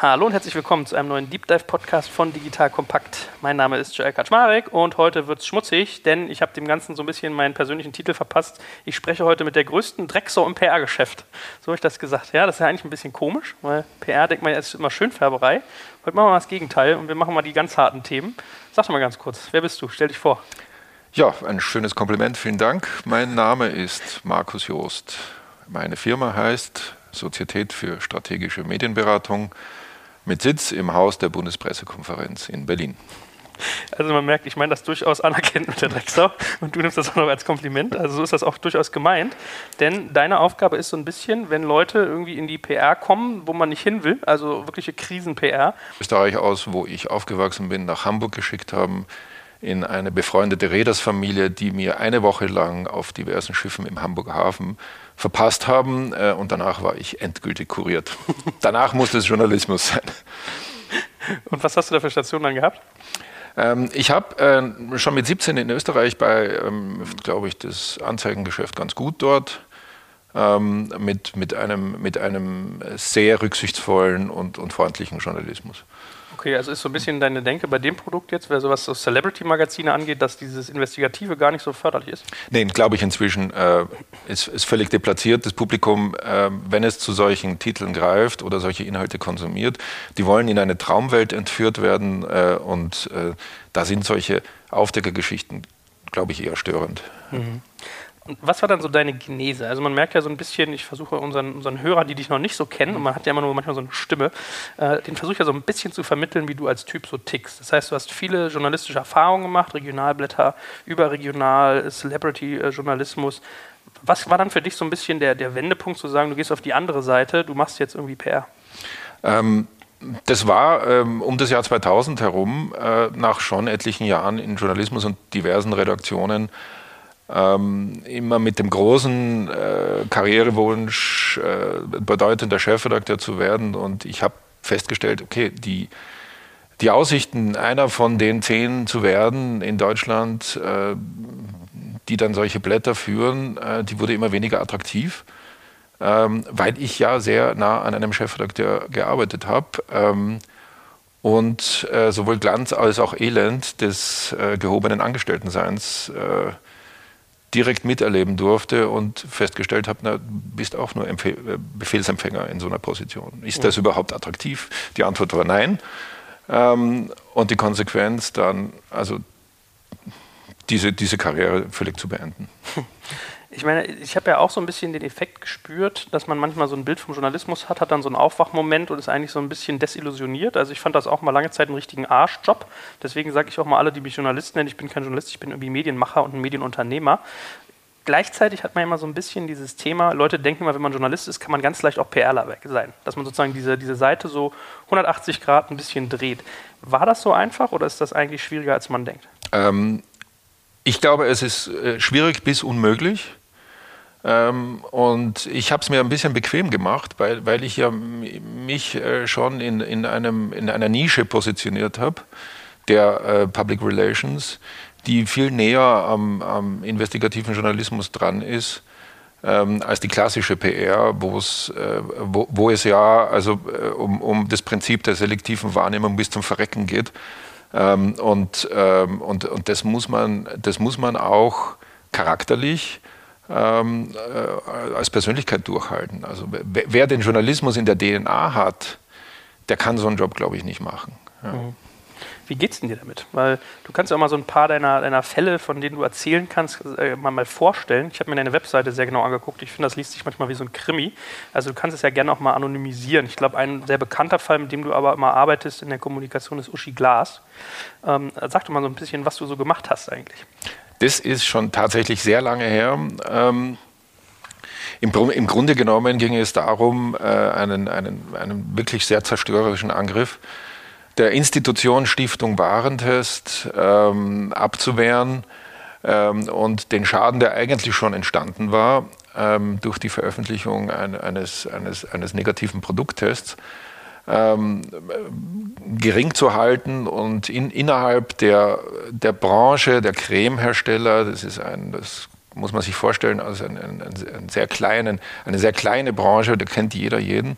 Hallo und herzlich willkommen zu einem neuen Deep Dive Podcast von Digital Kompakt. Mein Name ist Joel Kaczmarek und heute wird es schmutzig, denn ich habe dem Ganzen so ein bisschen meinen persönlichen Titel verpasst. Ich spreche heute mit der größten Drecksau im PR-Geschäft. So habe ich das gesagt. Ja, das ist ja eigentlich ein bisschen komisch, weil PR denkt man ist immer Schönfärberei. Heute machen wir mal das Gegenteil und wir machen mal die ganz harten Themen. Sag doch mal ganz kurz, wer bist du? Stell dich vor. Ja, ein schönes Kompliment, vielen Dank. Mein Name ist Markus Joost. Meine Firma heißt Sozietät für strategische Medienberatung mit Sitz im Haus der Bundespressekonferenz in Berlin. Also man merkt, ich meine das durchaus anerkennt mit der Drecksau und du nimmst das auch noch als Kompliment. Also so ist das auch durchaus gemeint. Denn deine Aufgabe ist so ein bisschen, wenn Leute irgendwie in die PR kommen, wo man nicht hin will, also wirkliche Krisen-PR. Österreich aus, wo ich aufgewachsen bin, nach Hamburg geschickt haben, in eine befreundete Reedersfamilie, die mir eine Woche lang auf diversen Schiffen im Hamburger Hafen verpasst haben äh, und danach war ich endgültig kuriert. danach musste es Journalismus sein. Und was hast du da für Stationen dann gehabt? Ähm, ich habe äh, schon mit 17 in Österreich bei, ähm, glaube ich, das Anzeigengeschäft ganz gut dort. Ähm, mit, mit, einem, mit einem sehr rücksichtsvollen und, und freundlichen Journalismus. Okay, also ist so ein bisschen deine Denke bei dem Produkt jetzt, weil sowas so Celebrity-Magazine angeht, dass dieses Investigative gar nicht so förderlich ist? Nein, glaube ich inzwischen. Äh, ist, ist völlig deplatziert. Das Publikum, äh, wenn es zu solchen Titeln greift oder solche Inhalte konsumiert, die wollen in eine Traumwelt entführt werden äh, und äh, da sind solche Aufdeckergeschichten, glaube ich, eher störend. Mhm was war dann so deine Genese? Also man merkt ja so ein bisschen, ich versuche unseren, unseren Hörern, die dich noch nicht so kennen, und man hat ja immer nur manchmal so eine Stimme, äh, den versuche ich ja so ein bisschen zu vermitteln, wie du als Typ so tickst. Das heißt, du hast viele journalistische Erfahrungen gemacht, Regionalblätter, überregional, Celebrity-Journalismus. Was war dann für dich so ein bisschen der, der Wendepunkt zu sagen, du gehst auf die andere Seite, du machst jetzt irgendwie PR? Ähm, das war ähm, um das Jahr 2000 herum, äh, nach schon etlichen Jahren in Journalismus und diversen Redaktionen, ähm, immer mit dem großen äh, Karrierewunsch, äh, bedeutender Chefredakteur zu werden. Und ich habe festgestellt, okay, die, die Aussichten, einer von den zehn zu werden in Deutschland, äh, die dann solche Blätter führen, äh, die wurde immer weniger attraktiv, ähm, weil ich ja sehr nah an einem Chefredakteur gearbeitet habe. Ähm, und äh, sowohl Glanz als auch Elend des äh, gehobenen Angestelltenseins äh, direkt miterleben durfte und festgestellt habe, du bist auch nur Empfe äh, Befehlsempfänger in so einer Position. Ist das überhaupt attraktiv? Die Antwort war nein. Ähm, und die Konsequenz dann, also diese, diese Karriere völlig zu beenden. Ich meine, ich habe ja auch so ein bisschen den Effekt gespürt, dass man manchmal so ein Bild vom Journalismus hat, hat dann so einen Aufwachmoment und ist eigentlich so ein bisschen desillusioniert. Also ich fand das auch mal lange Zeit einen richtigen Arschjob. Deswegen sage ich auch mal alle, die mich Journalist nennen, ich bin kein Journalist, ich bin irgendwie Medienmacher und ein Medienunternehmer. Gleichzeitig hat man immer so ein bisschen dieses Thema, Leute denken immer, wenn man Journalist ist, kann man ganz leicht auch PRler sein. Dass man sozusagen diese, diese Seite so 180 Grad ein bisschen dreht. War das so einfach oder ist das eigentlich schwieriger, als man denkt? Ähm, ich glaube, es ist äh, schwierig bis unmöglich. Ähm, und ich habe es mir ein bisschen bequem gemacht, weil, weil ich ja mich äh, schon in, in, einem, in einer Nische positioniert habe, der äh, Public Relations, die viel näher am, am investigativen Journalismus dran ist. Ähm, als die klassische PR, äh, wo, wo es ja also äh, um, um das Prinzip der selektiven Wahrnehmung bis zum Verrecken geht. Ähm, und, ähm, und, und das, muss man, das muss man auch charakterlich ähm, äh, als Persönlichkeit durchhalten. Also wer, wer, den Journalismus in der DNA hat, der kann so einen Job, glaube ich, nicht machen. Ja. Mhm. Wie geht's denn dir damit? Weil du kannst ja auch mal so ein paar deiner, deiner Fälle, von denen du erzählen kannst, äh, mal, mal vorstellen. Ich habe mir deine Webseite sehr genau angeguckt. Ich finde, das liest sich manchmal wie so ein Krimi. Also du kannst es ja gerne auch mal anonymisieren. Ich glaube, ein sehr bekannter Fall, mit dem du aber immer arbeitest in der Kommunikation, ist Uschi Glas. Ähm, sag doch mal so ein bisschen, was du so gemacht hast eigentlich. Das ist schon tatsächlich sehr lange her. Ähm, im, im, Grunde genommen ging es darum, äh, einen, einen, einen wirklich sehr zerstörerischen Angriff der Institution Stiftung Warentest ähm, abzuwehren ähm, und den Schaden, der eigentlich schon entstanden war, ähm, durch die Veröffentlichung ein, eines, eines, eines negativen Produkttests, ähm, gering zu halten und in, innerhalb der, der Branche der Cremehersteller, das ist ein, das muss man sich vorstellen, also ein, ein, ein sehr kleinen, eine sehr kleine Branche, da kennt jeder jeden,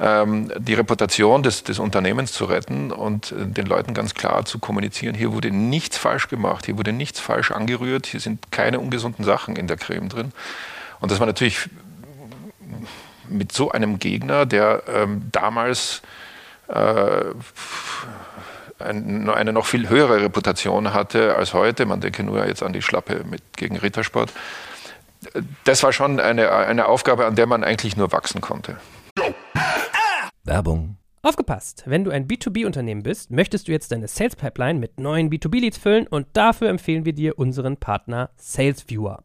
ähm, die Reputation des, des Unternehmens zu retten und äh, den Leuten ganz klar zu kommunizieren, hier wurde nichts falsch gemacht, hier wurde nichts falsch angerührt, hier sind keine ungesunden Sachen in der Creme drin. Und das war natürlich mit so einem Gegner, der ähm, damals äh, ein, eine noch viel höhere Reputation hatte als heute. Man denke nur jetzt an die Schlappe mit, gegen Rittersport. Das war schon eine, eine Aufgabe, an der man eigentlich nur wachsen konnte. Werbung. Aufgepasst! Wenn du ein B2B-Unternehmen bist, möchtest du jetzt deine Sales Pipeline mit neuen B2B-Leads füllen und dafür empfehlen wir dir unseren Partner SalesViewer.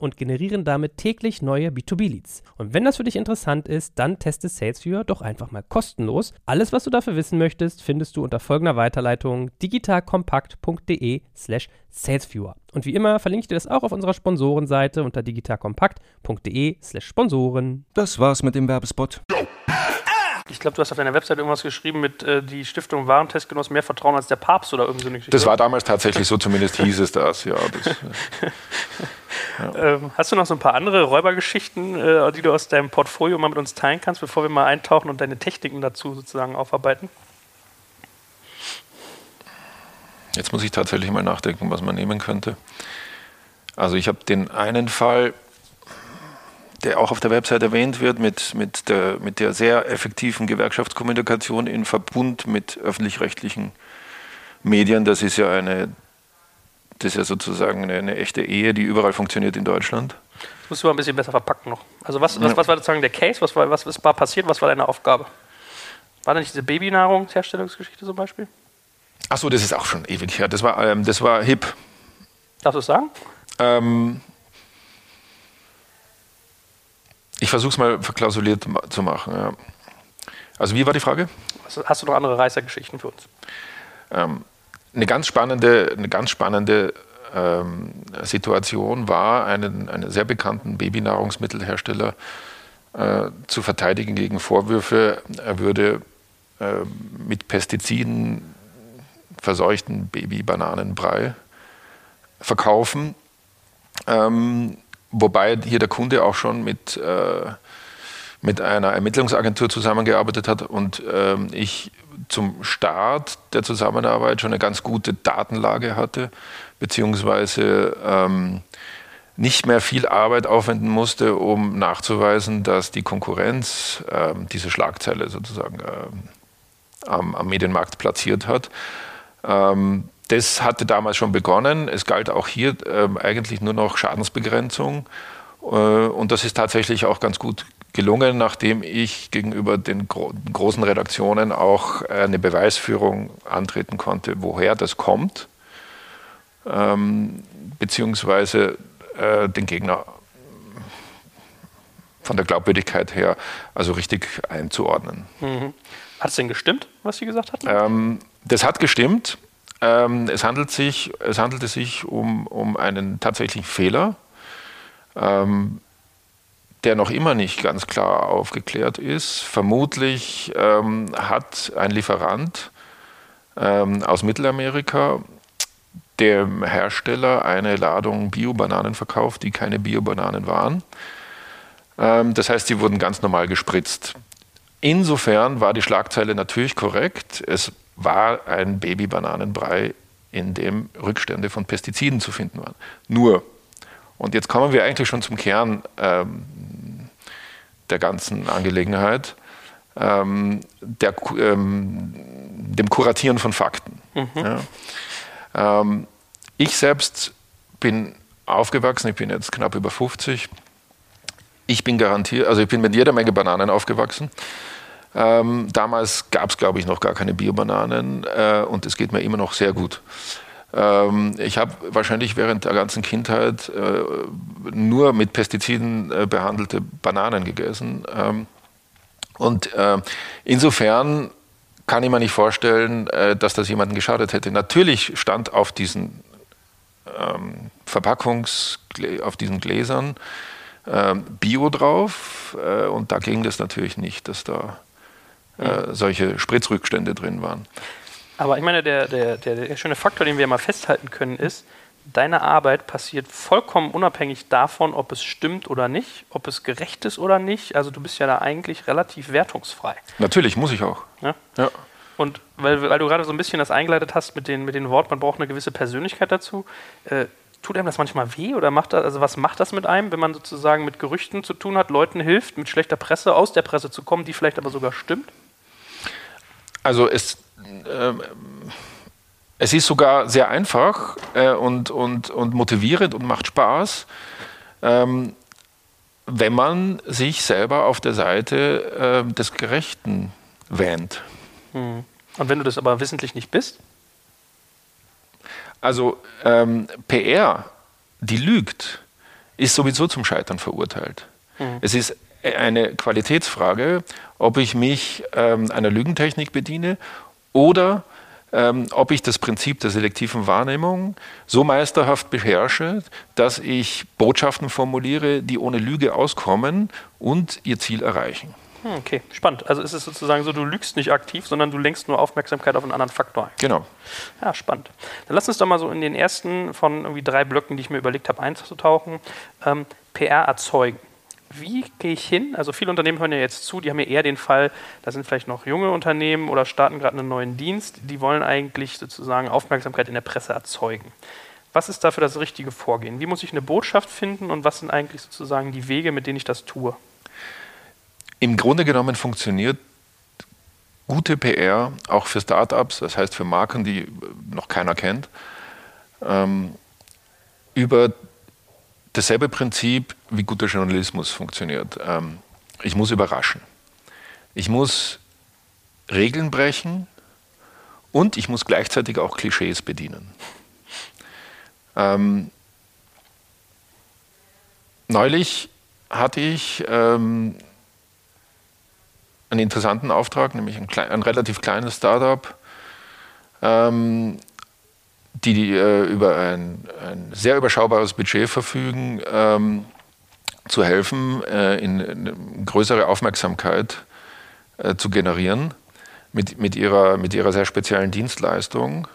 Und generieren damit täglich neue B2B-Leads. Und wenn das für dich interessant ist, dann teste SalesViewer doch einfach mal kostenlos. Alles, was du dafür wissen möchtest, findest du unter folgender Weiterleitung digitalkompakt.de slash salesviewer. Und wie immer verlinke ich dir das auch auf unserer Sponsorenseite unter digitalkompakt.de slash Sponsoren. Das war's mit dem Werbespot. Ich glaube, du hast auf deiner Webseite irgendwas geschrieben mit äh, die Stiftung Warentestgenoss mehr Vertrauen als der Papst oder irgendwie so eine Geschichte. Das war damals tatsächlich so, zumindest hieß es das, ja. Das, ja. Ähm, hast du noch so ein paar andere Räubergeschichten, äh, die du aus deinem Portfolio mal mit uns teilen kannst, bevor wir mal eintauchen und deine Techniken dazu sozusagen aufarbeiten? Jetzt muss ich tatsächlich mal nachdenken, was man nehmen könnte. Also ich habe den einen Fall, der auch auf der Website erwähnt wird, mit, mit, der, mit der sehr effektiven Gewerkschaftskommunikation in Verbund mit öffentlich-rechtlichen Medien. Das ist ja eine, das ist ja sozusagen eine, eine, echte Ehe, die überall funktioniert in Deutschland. Das musst du mal ein bisschen besser verpacken noch. Also was, was, was war sozusagen der Case? Was war, was, was war passiert? Was war deine Aufgabe? War da nicht diese Babynahrungsherstellungsgeschichte zum Beispiel? Achso, das ist auch schon ewig her. Das war, ähm, das war hip. Darfst du es sagen? Ähm, Ich versuche es mal verklausuliert zu machen. Ja. Also wie war die Frage? Hast du noch andere Reißergeschichten für uns? Ähm, eine ganz spannende, eine ganz spannende ähm, Situation war, einen, einen sehr bekannten Babynahrungsmittelhersteller äh, zu verteidigen gegen Vorwürfe, er würde äh, mit Pestiziden verseuchten Babybananenbrei verkaufen. Ähm, Wobei hier der Kunde auch schon mit, äh, mit einer Ermittlungsagentur zusammengearbeitet hat und ähm, ich zum Start der Zusammenarbeit schon eine ganz gute Datenlage hatte, beziehungsweise ähm, nicht mehr viel Arbeit aufwenden musste, um nachzuweisen, dass die Konkurrenz äh, diese Schlagzeile sozusagen äh, am, am, Medienmarkt platziert hat. Ähm, das hatte damals schon begonnen. Es galt auch hier äh, eigentlich nur noch Schadensbegrenzung. Äh, und das ist tatsächlich auch ganz gut gelungen, nachdem ich gegenüber den gro großen Redaktionen auch eine Beweisführung antreten konnte, woher das kommt, ähm, beziehungsweise äh, den Gegner von der Glaubwürdigkeit her also richtig einzuordnen. Mhm. Hat es denn gestimmt, was Sie gesagt hatten? Ähm, das hat gestimmt. Ähm, es, handelt sich, es handelte sich um, um einen tatsächlichen Fehler, ähm, der noch immer nicht ganz klar aufgeklärt ist. Vermutlich ähm, hat ein Lieferant ähm, aus Mittelamerika dem Hersteller eine Ladung Bio-Bananen verkauft, die keine Bio-Bananen waren. Ähm, das heißt, sie wurden ganz normal gespritzt. Insofern war die Schlagzeile natürlich korrekt. Es war ein Babybananenbrei, in dem Rückstände von Pestiziden zu finden waren. Nur, und jetzt kommen wir eigentlich schon zum Kern ähm, der ganzen Angelegenheit, ähm, der, ähm, dem Kuratieren von Fakten. Mhm. Ja. Ähm, ich selbst bin aufgewachsen, ich bin jetzt knapp über 50. Ich bin garantiert, also ich bin mit jeder Menge Bananen aufgewachsen. Ähm, damals gab es, glaube ich, noch gar keine Biobananen äh, und es geht mir immer noch sehr gut. Ähm, ich habe wahrscheinlich während der ganzen Kindheit äh, nur mit Pestiziden äh, behandelte Bananen gegessen. Ähm, Und äh, insofern kann ich mir nicht vorstellen, dass das jemanden geschadet hätte. Natürlich stand auf diesen ähm, Verpackungs, auf diesen Gläsern Bio drauf und da ging das natürlich nicht, dass da solche Spritzrückstände drin waren. Aber ich meine, der, der, der, der schöne Faktor, den wir mal festhalten können, ist, deine Arbeit passiert vollkommen unabhängig davon, ob es stimmt oder nicht, ob es gerecht ist oder nicht. Also du bist ja da eigentlich relativ wertungsfrei. Natürlich, muss ich auch. Ja? ja. Und weil, weil, du gerade so ein bisschen das eingeleitet hast mit den, mit den Worten, man braucht eine gewisse Persönlichkeit dazu. Äh, tut einem das manchmal weh oder macht das, also was macht das mit einem, wenn man sozusagen mit Gerüchten zu tun hat, Leuten hilft, mit schlechter Presse aus der Presse zu kommen, die vielleicht aber sogar stimmt? Also es, äh, es ist sogar sehr einfach äh, und, und, und motivierend und macht Spaß, ähm, wenn man sich selber auf der Seite äh, des Gerechten wähnt. Hm. Und wenn du das aber wissentlich nicht bist? Also ähm, PR, die lügt, ist sowieso zum Scheitern verurteilt. Mhm. Es ist eine Qualitätsfrage, ob ich mich ähm, einer Lügentechnik bediene oder ähm, ob ich das Prinzip der selektiven Wahrnehmung so meisterhaft beherrsche, dass ich Botschaften formuliere, die ohne Lüge auskommen und ihr Ziel erreichen. Hm, okay, spannend. Also ist es sozusagen so, du lügst nicht aktiv, sondern du lenkst nur Aufmerksamkeit auf einen anderen Faktor ein. Genau. Ja, spannend. Dann lass uns doch mal so in den ersten von irgendwie drei Blöcken, die ich mir überlegt habe, einzutauchen, ähm, PR erzeugen wie gehe ich hin? Also viele Unternehmen hören ja jetzt zu, die haben ja eher den Fall, da sind vielleicht noch junge Unternehmen oder starten gerade einen neuen Dienst, die wollen eigentlich sozusagen Aufmerksamkeit in der Presse erzeugen. Was ist dafür das richtige Vorgehen? Wie muss ich eine Botschaft finden und was sind eigentlich sozusagen die Wege, mit denen ich das tue? Im Grunde genommen funktioniert gute PR auch für Startups, das heißt für Marken, die noch keiner kennt, ähm, über dasselbe Prinzip, wie guter Journalismus funktioniert. Ähm, ich muss überraschen. Ich muss Regeln brechen und ich muss gleichzeitig auch Klischees bedienen. Ähm, neulich hatte ich ähm, einen interessanten Auftrag, nämlich ein, klein, ein relativ kleines Startup, ähm, die äh, über ein, ein, sehr überschaubares Budget verfügen, ähm, zu helfen, äh, in, in, größere Aufmerksamkeit äh, zu generieren mit, mit, ihrer, mit ihrer sehr speziellen Dienstleistung.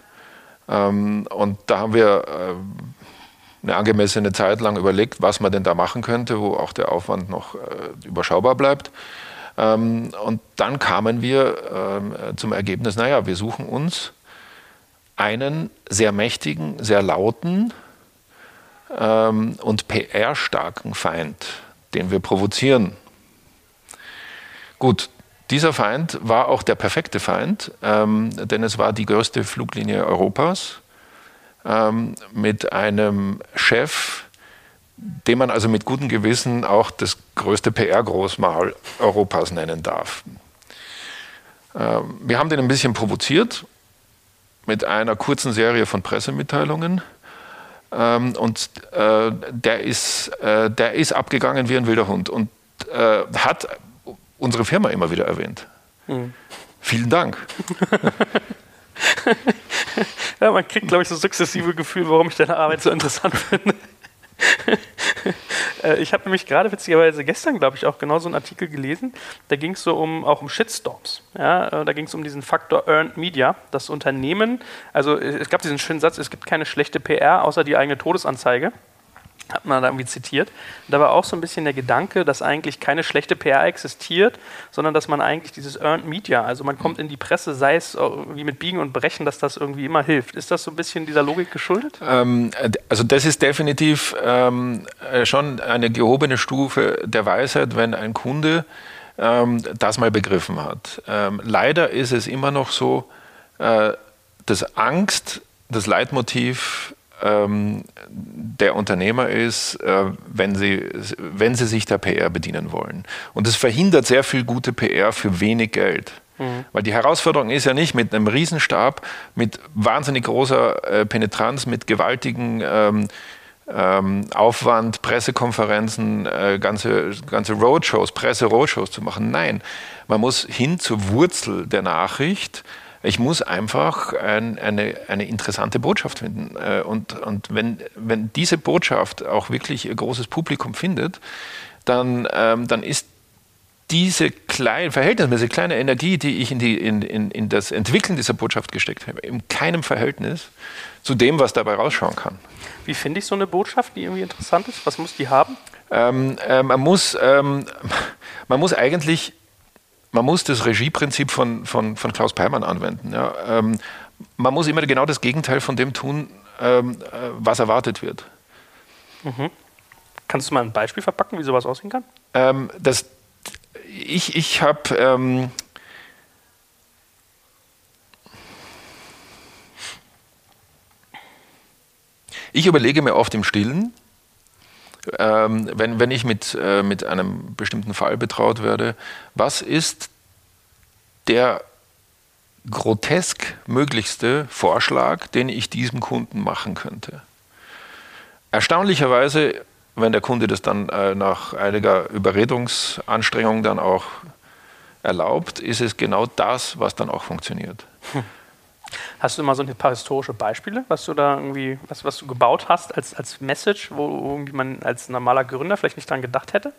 Ähm, und da haben wir äh, eine angemessene Zeit lang überlegt, was man denn da machen könnte, wo auch der Aufwand noch äh, überschaubar bleibt. Ähm, und dann kamen wir ähm, zum Ergebnis, naja, wir suchen uns einen sehr mächtigen, sehr lauten ähm, und PR-starken Feind, den wir provozieren. Gut, dieser Feind war auch der perfekte Feind, ähm, denn es war die größte Fluglinie Europas ähm, mit einem Chef, den man also mit gutem Gewissen auch das größte PR-Großmal Europas nennen darf. Ähm, wir haben den ein bisschen provoziert mit einer kurzen Serie von Pressemitteilungen. Ähm, und äh, der, ist, äh, der ist abgegangen wie ein wilder Hund und äh, hat unsere Firma immer wieder erwähnt. Mhm. Vielen Dank. ja, man kriegt, glaube ich, so sukzessive Gefühl, warum ich deine Arbeit so interessant finde. Äh, ich habe nämlich gerade witzigerweise gestern, glaube ich, auch genau so einen Artikel gelesen. Da ging es so um auch um Shitstorms. Ja, äh, da ging es um diesen Faktor Earned Media. Das Unternehmen, also es gab diesen schönen Satz, es gibt keine schlechte PR außer die eigene Todesanzeige hat man da irgendwie zitiert. Da war auch so ein bisschen der Gedanke, dass eigentlich keine schlechte PR existiert, sondern dass man eigentlich dieses Earned Media, also man kommt in die Presse, sei es wie mit Biegen und Brechen, dass das irgendwie immer hilft. Ist das so ein bisschen dieser Logik geschuldet? Ähm, also das ist definitiv ähm, äh, schon eine gehobene Stufe der Weisheit, wenn ein Kunde ähm, das mal begriffen hat. Ähm, leider ist es immer noch so, äh, dass Angst das Leitmotiv ähm, der Unternehmer ist, äh, wenn, sie, wenn sie sich der PR bedienen wollen. Und das verhindert sehr viel gute PR für wenig Geld. Mhm. Weil die Herausforderung ist ja nicht mit einem Riesenstab, mit wahnsinnig großer äh, Penetranz, mit gewaltigen ähm, ähm, Aufwand, Pressekonferenzen, äh, ganze, ganze Roadshows, Presse-Roadshows zu machen. Nein, man muss hin zur Wurzel der Nachricht. Ich muss einfach ein, eine, eine interessante Botschaft finden. Äh, und und wenn, wenn diese Botschaft auch wirklich ein großes Publikum findet, dann, ähm, dann ist diese kleine, verhältnismäßig kleine Energie, die ich in, die, in, in, in das Entwickeln dieser Botschaft gesteckt habe, in keinem Verhältnis zu dem, was dabei rausschauen kann. Wie finde ich so eine Botschaft, die irgendwie interessant ist? Was muss die haben? Ähm, äh, man, muss, ähm, man muss eigentlich man muss das Regieprinzip von, von, von Klaus Peimann anwenden. Ja. Ähm, man muss immer genau das Gegenteil von dem tun, ähm, äh, was erwartet wird. Mhm. Kannst du mal ein Beispiel verpacken, wie sowas aussehen kann? Ähm, das, ich ich habe ähm, ich überlege mir oft im Stillen, ähm, wenn, wenn ich mit, äh, mit einem bestimmten Fall betraut werde, was ist der grotesk möglichste Vorschlag, den ich diesem Kunden machen könnte? Erstaunlicherweise, wenn der Kunde das dann äh, nach einiger Überredungsanstrengung dann auch erlaubt, ist es genau das, was dann auch funktioniert. Hm. Hast du mal so ein paar historische Beispiele, was du da irgendwie, was, was du gebaut hast als, als Message, wo irgendwie man als normaler Gründer vielleicht nicht dran gedacht hätte?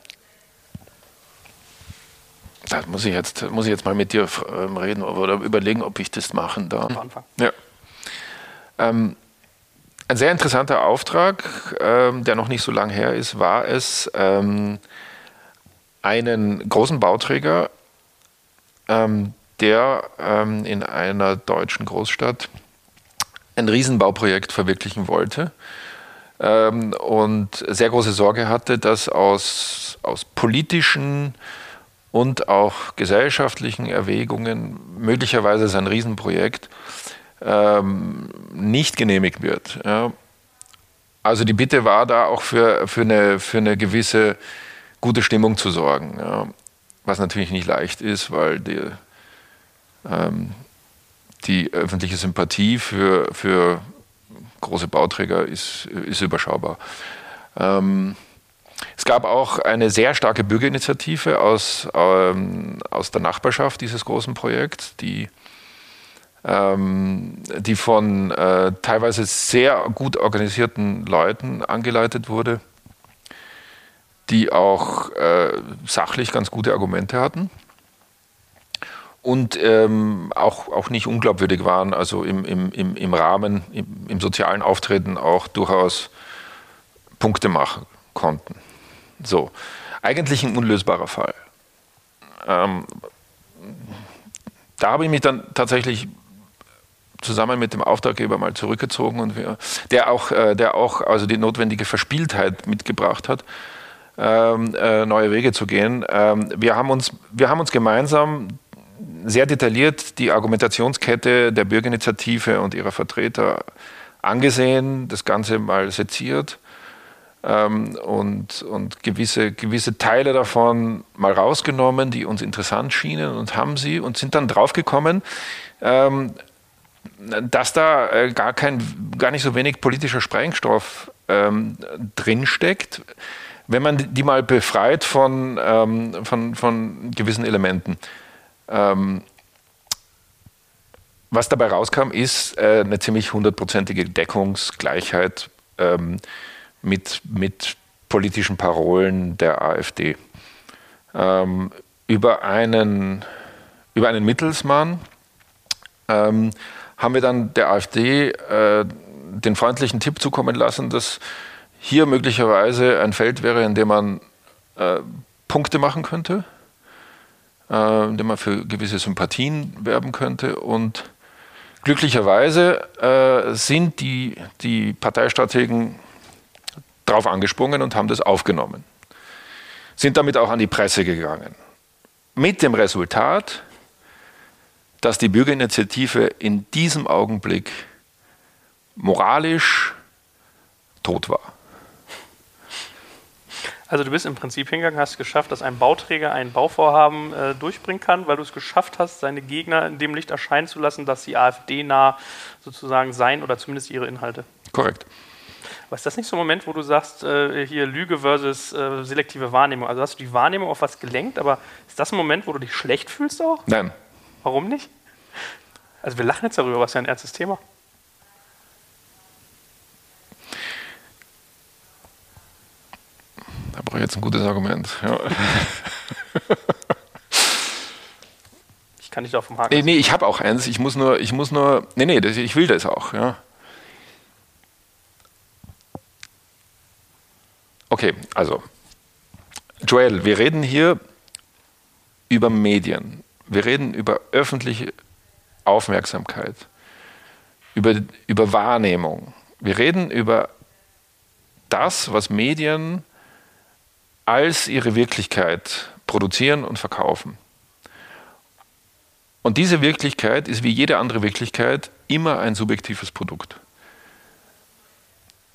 Da muss ich jetzt, muss ich jetzt mal mit dir ähm, reden oder überlegen, ob ich das machen darf. Anfang. Ja. Ähm, ein sehr interessanter Auftrag, ähm, der noch nicht so lange her ist, war es, ähm, einen großen Bauträger, ähm, der ähm, in einer deutschen Großstadt ein Riesenbauprojekt verwirklichen wollte ähm, und sehr große Sorge hatte, dass aus, aus politischen und auch gesellschaftlichen Erwägungen möglicherweise sein Riesenprojekt ähm, nicht genehmigt wird. Ja. Also die Bitte war da auch für, für, eine, für eine gewisse gute Stimmung zu sorgen, ja. was natürlich nicht leicht ist, weil die, ähm, die öffentliche Sympathie für, für große Bauträger ist, ist überschaubar. Ähm, es gab auch eine sehr starke Bürgerinitiative aus, ähm, aus der Nachbarschaft dieses großen Projekts, die, ähm, die von äh, teilweise sehr gut organisierten Leuten angeleitet wurde, die auch äh, sachlich ganz gute Argumente hatten und ähm, auch, auch nicht unglaubwürdig waren, also im, im, im, im Rahmen, im, im sozialen Auftreten auch durchaus Punkte machen konnten. So, eigentlich ein unlösbarer Fall. Ähm, da habe ich mich dann tatsächlich zusammen mit dem Auftraggeber mal zurückgezogen und wir, der auch, äh, der auch also die notwendige Verspieltheit mitgebracht hat, ähm, äh, neue Wege zu gehen. Ähm, wir, haben uns, wir haben uns gemeinsam sehr detailliert die Argumentationskette der Bürgerinitiative und ihrer Vertreter angesehen, das Ganze mal seziert ähm, und, und gewisse, gewisse Teile davon mal rausgenommen, die uns interessant schienen und haben sie und sind dann draufgekommen, ähm, dass da äh, gar, kein, gar nicht so wenig politischer Sprengstoff ähm, drinsteckt, wenn man die mal befreit von, ähm, von, von gewissen Elementen. Ähm, was dabei rauskam, ist äh, eine ziemlich hundertprozentige Deckungsgleichheit ähm, mit, mit politischen Parolen der AfD. Ähm, über, einen, über einen Mittelsmann ähm, haben wir dann der AfD äh, den freundlichen Tipp zukommen lassen, dass hier möglicherweise ein Feld wäre, in dem man äh, Punkte machen könnte äh, indem man für gewisse Sympathien werben könnte. Und glücklicherweise äh, sind die, die Parteistrategen darauf angesprungen und haben das aufgenommen. Sind damit auch an die Presse gegangen. Mit dem Resultat, dass die Bürgerinitiative in diesem Augenblick moralisch tot war. Also du bist im Prinzip hingegangen, hast geschafft, dass ein Bauträger ein Bauvorhaben äh, durchbringen kann, weil du es geschafft hast, seine Gegner in dem Licht erscheinen zu lassen, dass sie AfD-nah sozusagen sein oder zumindest ihre Inhalte. Korrekt. Aber ist das nicht so ein Moment, wo du sagst, äh, hier Lüge versus äh, selektive Wahrnehmung? Also hast du die Wahrnehmung auf was gelenkt, aber ist das ein Moment, wo du dich schlecht fühlst auch? Nein. Warum nicht? Also wir lachen jetzt darüber, was ja ein ernstes Thema. Da brauche ich jetzt ein gutes Argument. Ja. ich kann nicht auf dem Haken. Nee, nee, ich habe auch eins. Ich muss nur, ich muss nur, nee, nee, das, ich will das auch. Ja. Okay, also, Joel, wir reden hier über Medien. Wir reden über öffentliche Aufmerksamkeit, über, über Wahrnehmung. Wir reden über das, was Medien als ihre Wirklichkeit produzieren und verkaufen. Und diese Wirklichkeit ist wie jede andere Wirklichkeit immer ein subjektives Produkt.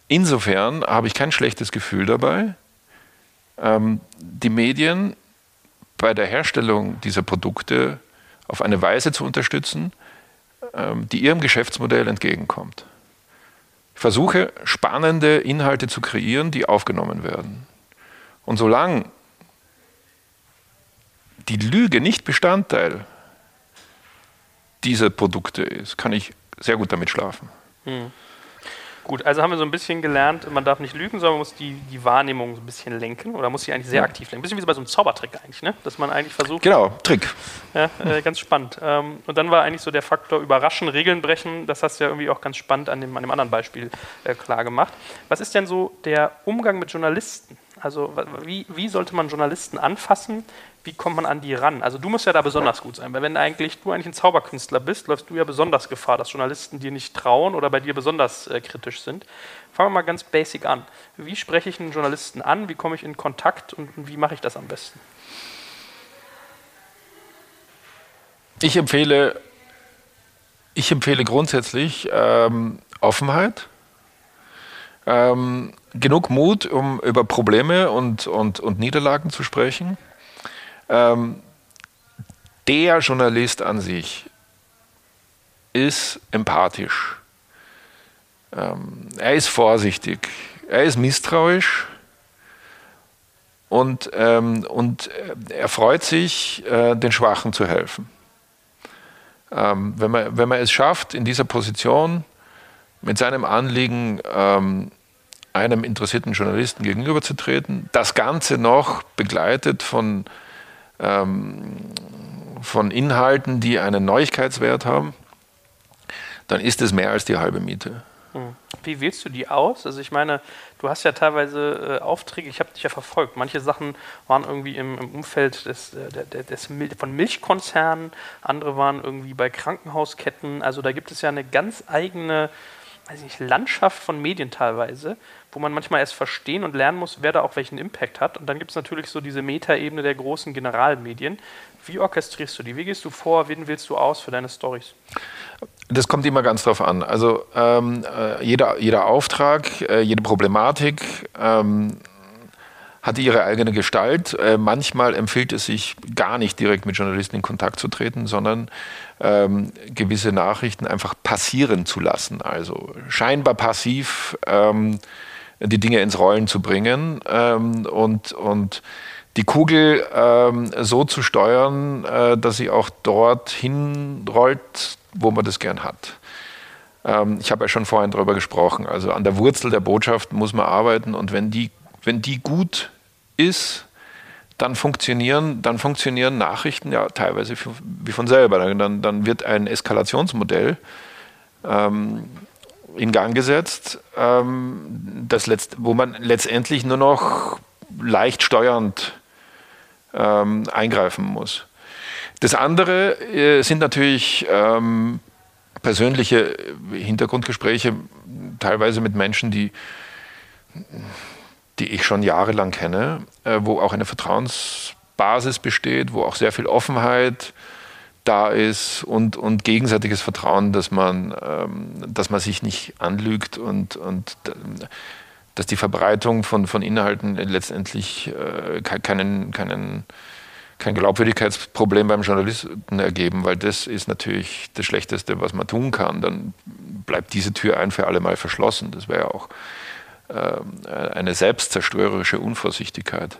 Insofern habe ich kein schlechtes Gefühl dabei, ähm, die Medien bei der Herstellung dieser Produkte auf eine Weise zu unterstützen, ähm, die ihrem Geschäftsmodell entgegenkommt. Ich versuche spannende Inhalte zu kreieren, die aufgenommen werden. Und solange die Lüge nicht Bestandteil dieser Produkte ist, kann ich sehr gut damit schlafen. Hm. Gut, also haben wir so ein bisschen gelernt, man darf nicht lügen, sondern man muss die, die Wahrnehmung so ein bisschen lenken oder muss sie eigentlich sehr aktiv lenken. Ein bisschen wie so bei so einem Zaubertrick eigentlich, ne? dass man eigentlich versucht. Genau, Trick. Ja, äh, ganz spannend. Ähm, und dann war eigentlich so der Faktor Überraschen, Regeln brechen. Das hast du ja irgendwie auch ganz spannend an dem, an dem anderen Beispiel äh, klar gemacht. Was ist denn so der Umgang mit Journalisten? Also wie, wie sollte man Journalisten anfassen? Wie kommt man an die ran? Also du musst ja da besonders gut sein, weil wenn eigentlich du eigentlich ein Zauberkünstler bist, läufst du ja besonders Gefahr, dass Journalisten dir nicht trauen oder bei dir besonders äh, kritisch sind. Fangen wir mal ganz basic an. Wie spreche ich einen Journalisten an? Wie komme ich in Kontakt und wie mache ich das am besten? Ich empfehle, ich empfehle grundsätzlich ähm, Offenheit ähm, genug Mut, um über Probleme und, und, und Niederlagen zu sprechen. Ähm, der Journalist an sich ist empathisch. Ähm, er ist vorsichtig. Er ist misstrauisch. Und, ähm, und er freut sich, äh, den Schwachen zu helfen. Ähm, wenn, man, wenn man es schafft, in dieser Position mit seinem Anliegen ähm, einem interessierten Journalisten gegenüberzutreten. Das Ganze noch begleitet von, ähm, von Inhalten, die einen Neuigkeitswert haben, dann ist es mehr als die halbe Miete. Hm. Wie wählst du die aus? Also ich meine, du hast ja teilweise äh, Aufträge, ich habe dich ja verfolgt. Manche Sachen waren irgendwie im, im Umfeld des, äh, des, des, von Milchkonzernen, andere waren irgendwie bei Krankenhausketten. Also da gibt es ja eine ganz eigene weiß nicht, Landschaft von Medien teilweise, wo man manchmal erst verstehen und lernen muss, wer da auch welchen Impact hat. Und dann gibt es natürlich so diese Metaebene der großen Generalmedien. Wie orchestrierst du die? Wie gehst du vor? Wen wählst du aus für deine Stories? Das kommt immer ganz drauf an. Also ähm, äh, jeder, jeder Auftrag, äh, jede Problematik ähm, hat ihre eigene Gestalt. Äh, manchmal empfiehlt es sich gar nicht direkt mit Journalisten in Kontakt zu treten, sondern ähm, gewisse Nachrichten einfach passieren zu lassen. Also scheinbar passiv ähm, die Dinge ins Rollen zu bringen ähm, und, und die Kugel ähm, so zu steuern, äh, dass sie auch dorthin rollt, wo man das gern hat. Ähm, ich habe ja schon vorhin darüber gesprochen. Also an der Wurzel der Botschaft muss man arbeiten und wenn die, wenn die gut ist, dann funktionieren, dann funktionieren Nachrichten ja teilweise wie von selber. Dann, dann wird ein Eskalationsmodell ähm, in Gang gesetzt, ähm, das letzt, wo man letztendlich nur noch leicht steuernd ähm, eingreifen muss. Das andere äh, sind natürlich ähm, persönliche Hintergrundgespräche, teilweise mit Menschen, die die ich schon jahrelang kenne, äh, wo auch eine Vertrauensbasis besteht, wo auch sehr viel Offenheit da ist und, und gegenseitiges Vertrauen, dass man, ähm, dass man sich nicht anlügt und, und dass die Verbreitung von, von Inhalten letztendlich äh, keinen, keinen, kein Glaubwürdigkeitsproblem beim Journalisten ergeben, weil das ist natürlich das Schlechteste, was man tun kann. Dann bleibt diese Tür ein für alle Mal verschlossen. Das wäre ja auch eine selbstzerstörerische Unvorsichtigkeit.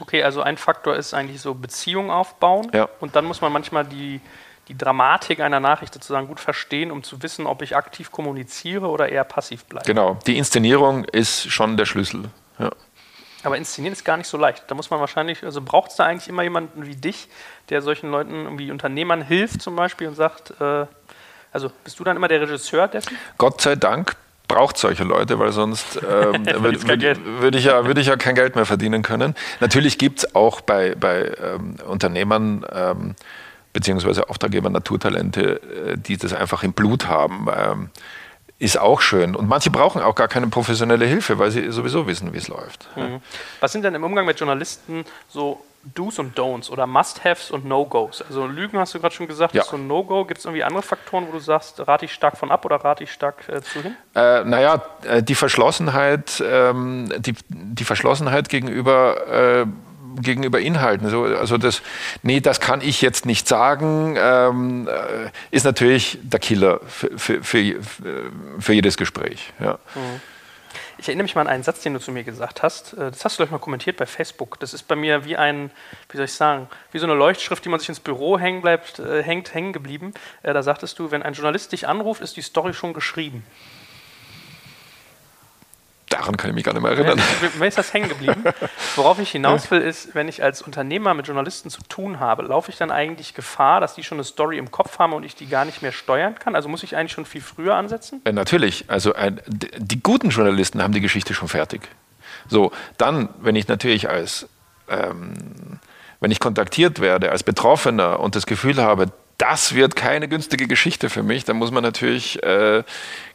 Okay, also ein Faktor ist eigentlich so Beziehung aufbauen Ja. und dann muss man manchmal die, die Dramatik einer Nachricht sozusagen gut verstehen, um zu wissen, ob ich aktiv kommuniziere oder eher passiv bleibe. Genau, die Inszenierung ist schon der Schlüssel. Ja. Aber inszenieren ist gar nicht so leicht. Da muss man wahrscheinlich, also braucht es da eigentlich immer jemanden wie dich, der solchen Leuten, wie Unternehmern hilft zum Beispiel und sagt, äh, also bist du dann immer der Regisseur dessen? Gott sei Dank braucht solche Leute, weil sonst ähm, würde würd, würd ich, ja, würd ich ja kein Geld mehr verdienen können. Natürlich gibt es auch bei, bei ähm, Unternehmern ähm, beziehungsweise Auftraggebern Naturtalente, äh, die das einfach im Blut haben. Ähm, ist auch schön. Und manche brauchen auch gar keine professionelle Hilfe, weil sie sowieso wissen, wie es läuft. Mhm. Was sind denn im Umgang mit Journalisten so Do's und Don'ts oder Must-Haves und No-Gos? Also Lügen hast du gerade schon gesagt, Ja. ist so ein No-Go. Gibt es irgendwie andere Faktoren, wo du sagst, rate ich stark von ab oder rate ich stark äh, zu hin? Äh, naja, äh, die Verschlossenheit, ähm, die, die Verschlossenheit gegenüber, äh, gegenüber Inhalten. So, also das, nee, das kann ich jetzt nicht sagen, ähm, äh, ist natürlich der Killer für, für, für, für jedes Gespräch. Ja. Ich erinnere mich mal an einen Satz, den du zu mir gesagt hast. Äh, Das hast du gleich mal kommentiert bei Facebook. Das ist bei mir wie ein, wie soll ich sagen, wie so eine Leuchtschrift, die man sich ins Büro hängen bleibt, äh, hängt, hängen geblieben. Äh, Da sagtest du, wenn ein Journalist dich anruft, ist die Story schon geschrieben. Daran kann ich mich gar nicht mehr erinnern. Mir ist das hängen geblieben. Worauf ich hinaus will, ist, wenn ich als Unternehmer mit Journalisten zu tun habe, laufe ich dann eigentlich Gefahr, dass die schon eine Story im Kopf haben und ich die gar nicht mehr steuern kann? Also muss ich eigentlich schon viel früher ansetzen? Äh, Natürlich, also ein, d- die guten Journalisten haben die Geschichte schon fertig. So, dann, wenn ich natürlich als, ähm, wenn ich kontaktiert werde als Betroffener und das Gefühl habe, das wird keine günstige Geschichte für mich, dann muss man natürlich äh,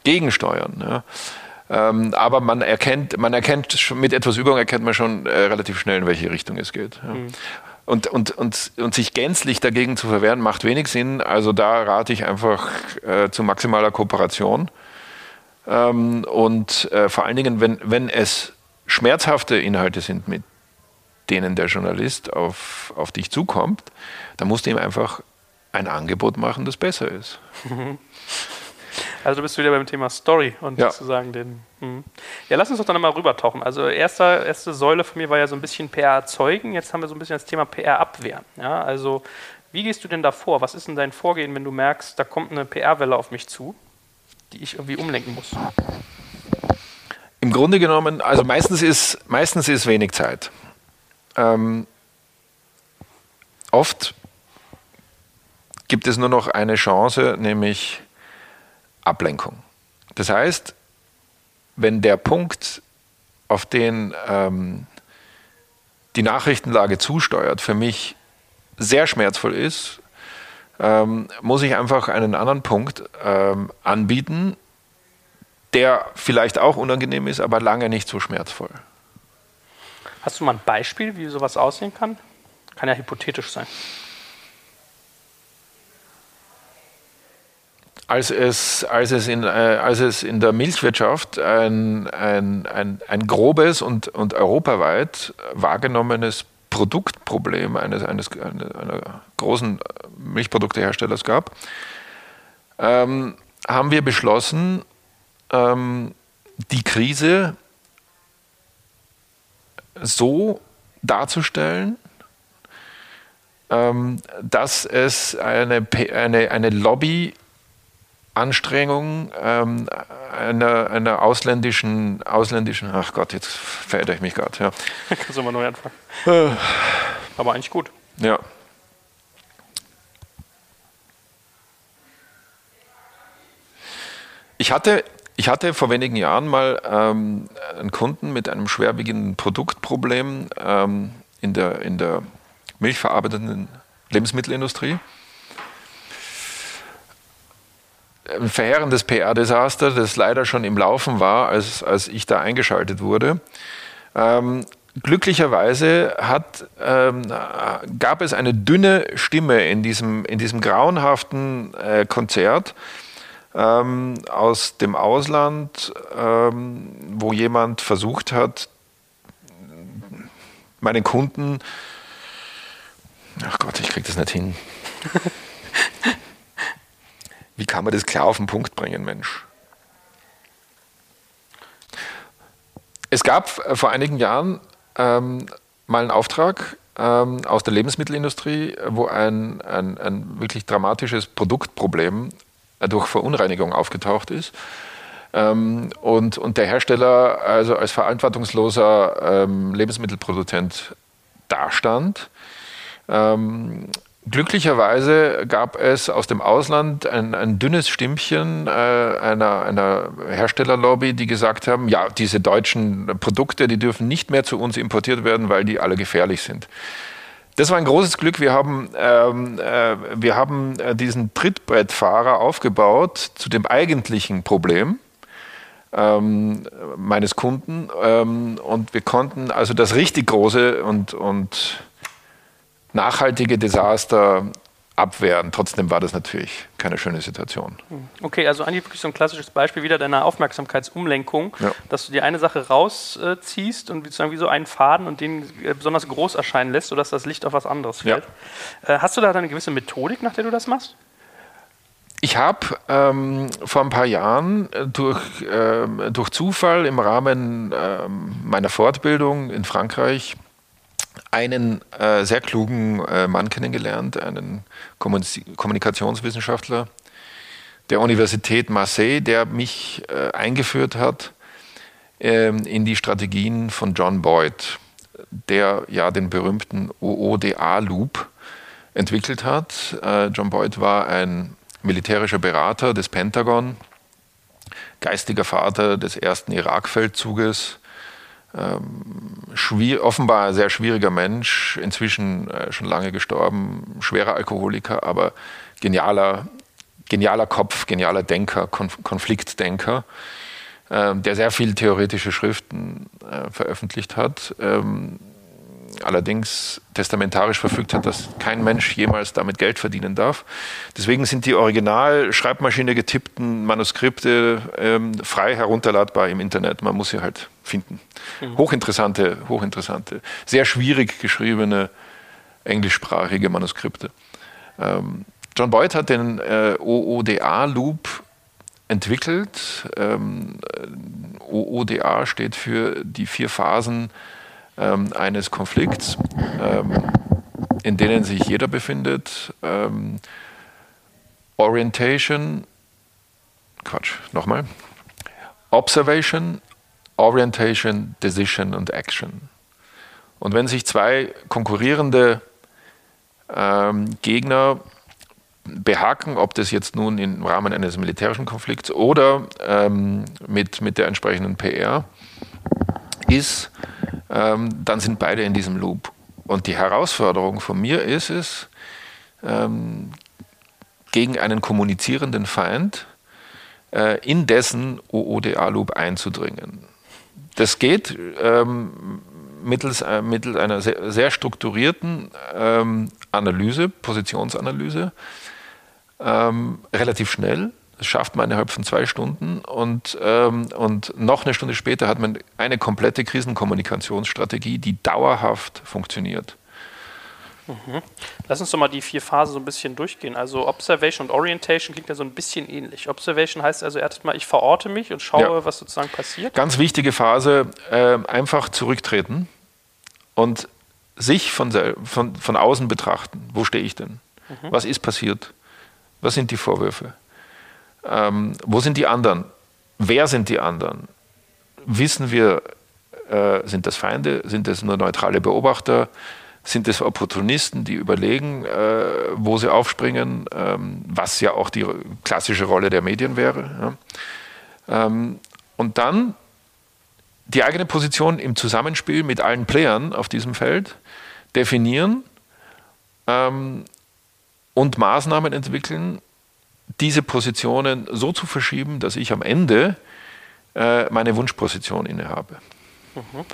gegensteuern. Ja. Ähm, aber man erkennt, man erkennt schon, mit etwas Übung erkennt man schon äh, relativ schnell, in welche Richtung es geht. Ja. Und, und, und, und sich gänzlich dagegen zu verwehren, macht wenig Sinn. Also da rate ich einfach äh, zu maximaler Kooperation. Ähm, und äh, vor allen Dingen, wenn, wenn es schmerzhafte Inhalte sind, mit denen der Journalist auf, auf dich zukommt, dann musst du ihm einfach ein Angebot machen, das besser ist. Also du bist wieder beim Thema Story und Ja. sozusagen den. Mhm. Ja, lass uns doch dann mal rübertauchen. Also erster, erste Säule von mir war ja so ein bisschen PR erzeugen. Jetzt haben wir so ein bisschen das Thema PR abwehren. Ja, also wie gehst du denn da vor? Was ist denn dein Vorgehen, wenn du merkst, da kommt eine PR-Welle auf mich zu, die ich irgendwie umlenken muss? Im Grunde genommen, also meistens ist, meistens ist wenig Zeit. Ähm, oft gibt es nur noch eine Chance, nämlich Ablenkung. Das heißt, wenn der Punkt, auf den ähm, die Nachrichtenlage zusteuert, für mich sehr schmerzvoll ist, ähm, muss ich einfach einen anderen Punkt ähm, anbieten, der vielleicht auch unangenehm ist, aber lange nicht so schmerzvoll. Hast du mal ein Beispiel, wie sowas aussehen kann? Kann ja hypothetisch sein. Als es, als es, in, äh, als es in der Milchwirtschaft ein, ein, ein, ein grobes und, und europaweit wahrgenommenes Produktproblem eines, eines einer, großen Milchprodukteherstellers gab, ähm, haben wir beschlossen, ähm, die Krise so darzustellen, ähm, dass es eine, eine, eine Lobbyanstrengung ähm, einer, einer ausländischen, ausländischen, ach Gott, jetzt verändere ich mich gerade, ja. Kannst du mal neu anfangen. Aber eigentlich gut. ja. Ich hatte, ich hatte vor wenigen Jahren mal ähm, einen Kunden mit einem schwerwiegenden Produktproblem ähm, in, der, in der milchverarbeitenden Lebensmittelindustrie. Ein verheerendes PR-Desaster, das leider schon im Laufen war, als, als ich da eingeschaltet wurde. Ähm, glücklicherweise hat, ähm, gab es eine dünne Stimme in diesem, in diesem grauenhaften äh, Konzert ähm, aus dem Ausland, ähm, wo jemand versucht hat, meinen Kunden, ach Gott, ich krieg das nicht hin. Wie kann man das klar auf den Punkt bringen, Mensch? es gab vor einigen Jahren ähm, mal einen Auftrag ähm, aus der Lebensmittelindustrie, wo ein, ein, ein wirklich dramatisches Produktproblem durch Verunreinigung aufgetaucht ist. Ähm, und, und der Hersteller also als verantwortungsloser ähm, Lebensmittelproduzent dastand. Ähm, glücklicherweise gab es aus dem Ausland ein, ein dünnes Stimmchen äh, einer, einer Herstellerlobby, die gesagt haben, ja, diese deutschen Produkte, die dürfen nicht mehr zu uns importiert werden, weil die alle gefährlich sind. Das war ein großes Glück. Wir haben, ähm, äh, wir haben äh, diesen Trittbrettfahrer aufgebaut zu dem eigentlichen Problem ähm, meines Kunden. Ähm, und wir konnten also das richtig große und, und nachhaltige Desaster abwehren. Trotzdem war das natürlich keine schöne Situation. Hm. Okay, also eigentlich wirklich so ein klassisches Beispiel wieder deiner Aufmerksamkeitsumlenkung, ja. dass du dir eine Sache rausziehst und sozusagen wie so einen Faden und den äh, besonders groß erscheinen lässt, sodass das Licht auf was anderes fällt. Ja. Äh, hast du da eine gewisse Methodik, nach der du das machst? Ich habe ähm, vor ein paar Jahren äh, durch, ähm, durch Zufall im Rahmen ähm, meiner Fortbildung in Frankreich einen äh, sehr klugen äh, Mann kennengelernt, einen Kommunikationswissenschaftler der Universität Marseille, der mich äh, eingeführt hat ähm, in die Strategien von John Boyd, der ja den berühmten OODA-Loop entwickelt hat. Äh, John Boyd war ein militärischer Berater des Pentagon, geistiger Vater des ersten Irakfeldzuges, ähm, offenbar ein sehr schwieriger Mensch, inzwischen äh, schon lange gestorben, schwerer Alkoholiker, aber genialer, genialer Kopf, genialer Denker, Konf Konfliktdenker, äh, der sehr viele theoretische Schriften äh, veröffentlicht hat. Ähm, allerdings testamentarisch verfügt hat, dass kein Mensch jemals damit Geld verdienen darf. Deswegen sind die original Schreibmaschine getippten Manuskripte ähm, frei herunterladbar im Internet. Man muss sie halt finden. Mhm. Hochinteressante, hochinteressante, sehr schwierig geschriebene englischsprachige Manuskripte. Ähm, John Boyd hat den äh, OODA-Loop entwickelt. Ähm, OODA steht für die vier Phasen ähm, eines Konflikts, ähm, in denen sich jeder befindet. Ähm, Orientation, Quatsch, nochmal. Observation, Orientation, Decision und Action. Und wenn sich zwei konkurrierende ähm, Gegner behaken, ob das jetzt nun im Rahmen eines militärischen Konflikts oder ähm, mit, mit der entsprechenden PR ist, ähm, dann sind beide in diesem Loop. Und die Herausforderung von mir ist es, ähm, gegen einen kommunizierenden Feind äh, in dessen OODA-Loop einzudringen. Das geht ähm, mittels, äh, mittels einer sehr, sehr strukturierten ähm, Analyse, Positionsanalyse, ähm, relativ schnell das schafft man innerhalb von zwei Stunden und, ähm, und noch eine Stunde später hat man eine komplette Krisenkommunikationsstrategie, die dauerhaft funktioniert. Mhm. Lass uns doch mal die vier Phasen so ein bisschen durchgehen. Also Observation und Orientation klingt ja so ein bisschen ähnlich. Observation heißt also erstmal, ich verorte mich und schaue, ja. was sozusagen passiert. Ganz wichtige Phase, äh, einfach zurücktreten und sich von, von, von außen betrachten. Wo stehe ich denn? Mhm. Was ist passiert? Was sind die Vorwürfe? Ähm, wo sind die anderen? Wer sind die anderen? Wissen wir, äh, sind das Feinde? Sind das nur neutrale Beobachter? Sind es Opportunisten, die überlegen, äh, wo sie aufspringen, ähm, was ja auch die klassische Rolle der Medien wäre? Ja? Ähm, und dann die eigene Position im Zusammenspiel mit allen Playern auf diesem Feld definieren ähm, und Maßnahmen entwickeln, diese Positionen so zu verschieben, dass ich am Ende äh, meine Wunschposition innehabe. Mhm.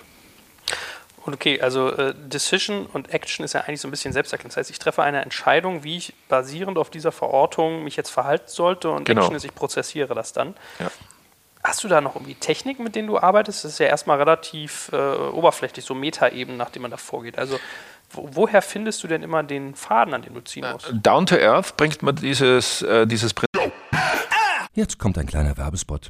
Okay, also äh, Decision und Action ist ja eigentlich so ein bisschen selbsterklärend. Das heißt, ich treffe eine Entscheidung, wie ich basierend auf dieser Verortung mich jetzt verhalten sollte und genau. Action ist, ich prozessiere das dann. Ja. Hast du da noch irgendwie Techniken, mit denen du arbeitest? Das ist ja erstmal relativ äh, oberflächlich, so Metaebenen, nach denen man da vorgeht. Also woher findest du denn immer den Faden, an dem du ziehen musst? Down to Earth bringt man dieses, äh, dieses Prinzip. Jetzt kommt ein kleiner Werbespot.